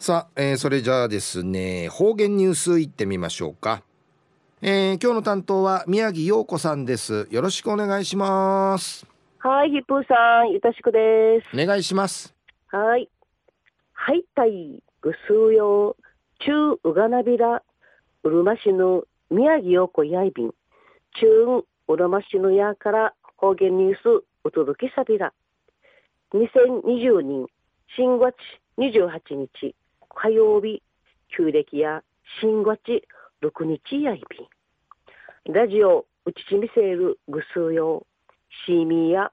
さあ、えー、それじゃあですね方言ニュースいってみましょうか、えー、今日の担当は宮城陽子さんです。よろしくお願いします。はいヒップーさんゆたしくです。お願いします。はいはいたいぐすうよ中うがなびらうるま市の宮城陽子やいびん。中うるま市のやから方言ニュースお届けさびら。2020年新月28日火曜日、旧暦や新月6日やいび。ラジオ、うちちみせるぐすうよシーミーや、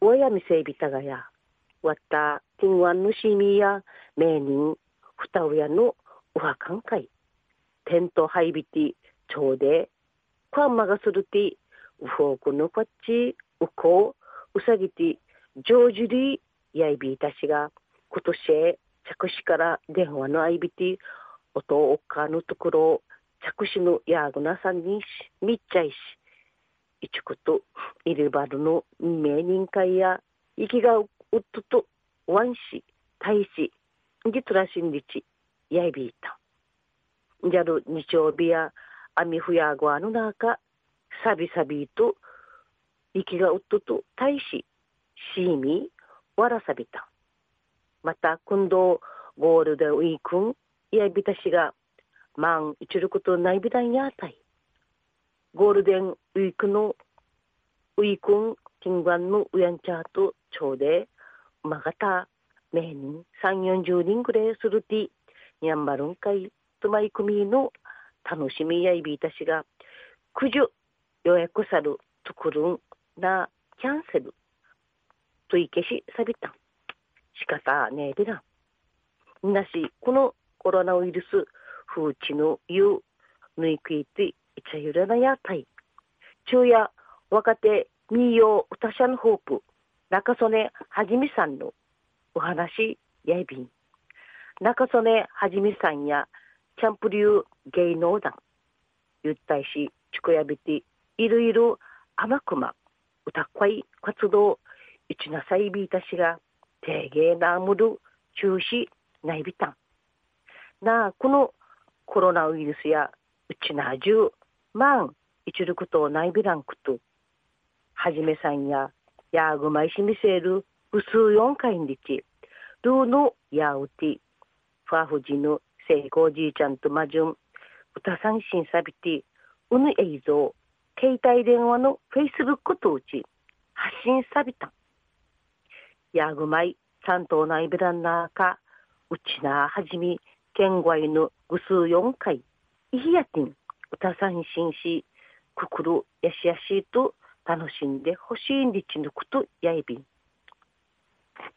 おやみせいびたがや、わった、ティンワンのシーミーや、名人、ふたうやのおはかんかい。テントハイビティ、ちょうで、クワンマがするて、ウフォークのこっち、ウコウ、うさぎて、ジョージリー、やいびいたしが、今年へ着手から電話の IBT 音おっかのところ着手のやぐなさんにしみっちゃいしいちこといるばるの名人会や生きがうっととわんし大使実らしんりちやいびいたじゃる日曜日やあみふやごあの中さびさびと生きがうっとと大使しみわらさびた。また今度ゴールデンウィークンいやびたしがまんいちることないびだんやたい。ゴールデンウィークのウィークンキンのウヤンチャートちょうでまがた名人3 4 0人ぐらいするてにゃんばるんかいとまいくみの楽しみやいびたしがくじゅ予約さるとくるんなキャンセルといけしさびたん。方ねえでな。なし、このコロナウイルス、風知の湯、ぬいくいて、いちゃゆらなやたい。昼夜、若手、民謡、歌者のホープ、中曽根はじめさんのお話、やいびん。中曽根はじめさんや、チャンプ流芸能団、ゆったいし、ちこやびて、いろいろ甘くま、歌っこい活動、いちなさいびいたしが、定芸なむる中止ないびたん。なあ、このコロナウイルスやうちなじゅう、まん、いちることないびらんくと、はじめさんや、やぐまいしみせる、うすう四回にち、ルーのやうて、ファフジの成功じいちゃんとまじゅん、うたさんしんさびて、うぬ映像、携帯電話のフェイスブックとうち、発信さびたん。やぐまい、担当ないびらんなか、うちなはじみ、けんごいぬぐすう四回、いひやてん、うたさんしんし、くくるやしやしと楽しんでほしいんりちぬくとやいびん。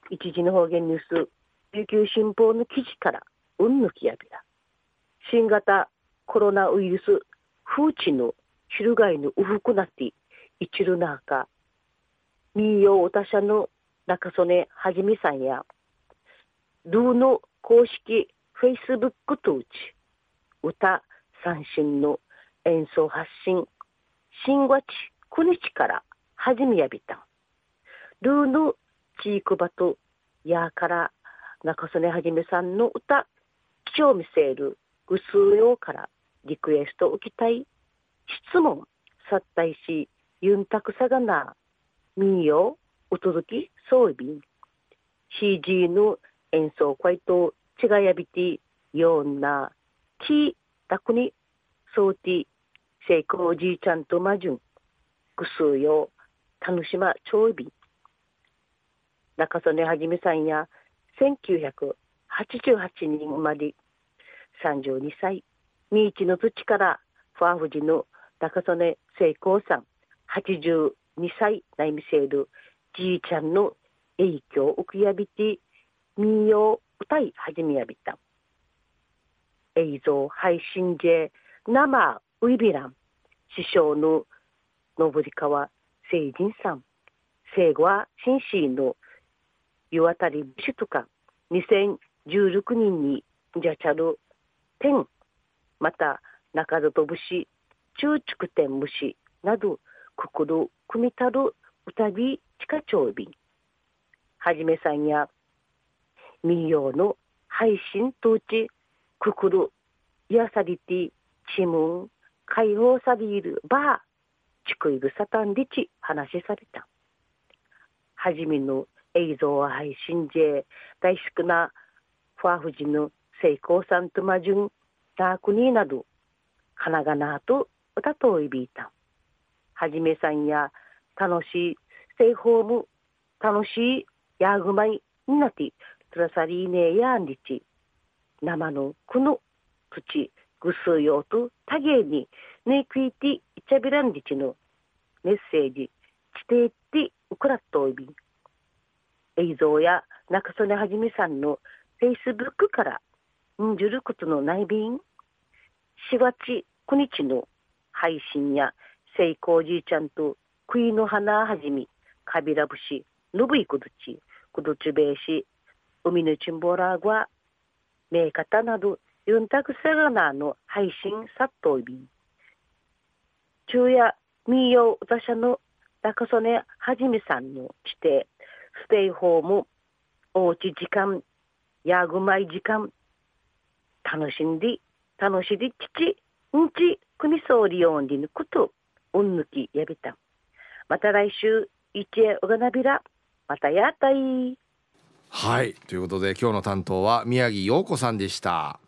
一時の方言ニュース、琉球新報の記事から、うんぬきやびら。新型コロナウイルス、風知の昼がいのうふくなって、いちるなか、みようおたしゃの中曽根はじめさんや、ルーの公式フェイスブックとうち、歌三振の演奏発信、新月9日から始めやびた。ルーのチークバとやから中曽根はじめさんの歌、基調見せるぐすうようからリクエスト受きたい質問、さったいし、ユンタクサガナ、民謡、お届きそうびん CG の演奏会と違いやびてようなきたくにそうて成功おじいちゃんとまじゅんぐすうよ楽しまちょいびん中曽根はじめさんや1988年生まれ32歳。三市の土からファーフジの中曽根成功さん。82歳内見せるじいちゃんの影響を受けやびて民謡を歌い始めやびた。映像配信で生ウイビラン。師匠の信川聖人さん。聖後は紳士の湯あたり部首とか。2016人にじゃちゃる天。また中里節中畜天虫などくくる組みたる歌び下長便はじめさんや民謡の配信統治くくるやさりてちむん解放されるばちくいるさたんでち話された。はじめの映像配信で大好きなファーフジの成功さんとまじゅんダークニーなど花がなと歌といびいた。はじめさんや楽しいテイホーム楽しいやぐまいになってつらさりねやんりち。生のくの土ぐすよとたげにねくいていちゃびらんりちのメッセージ。ちていってうくらっといび。ん映像や中曽根はじめさんのフェイスブックからんじゅることのないびん。4月9日の配信や成功じいちゃんと杭の花はじみ。かびら節のぶいくどちくどちべいし海のちんぼらが名方などユンタクセラナの配信殺到びん昼夜民謡歌者の中曽根はじめさんの地底ステイホームおうち時間やぐまい時間楽しんで楽しで父んち国総理オンリのことうんぬきやびた。また来週一へおがなびら。またやったい。はい。ということで今日の担当は宮城陽子さんでした。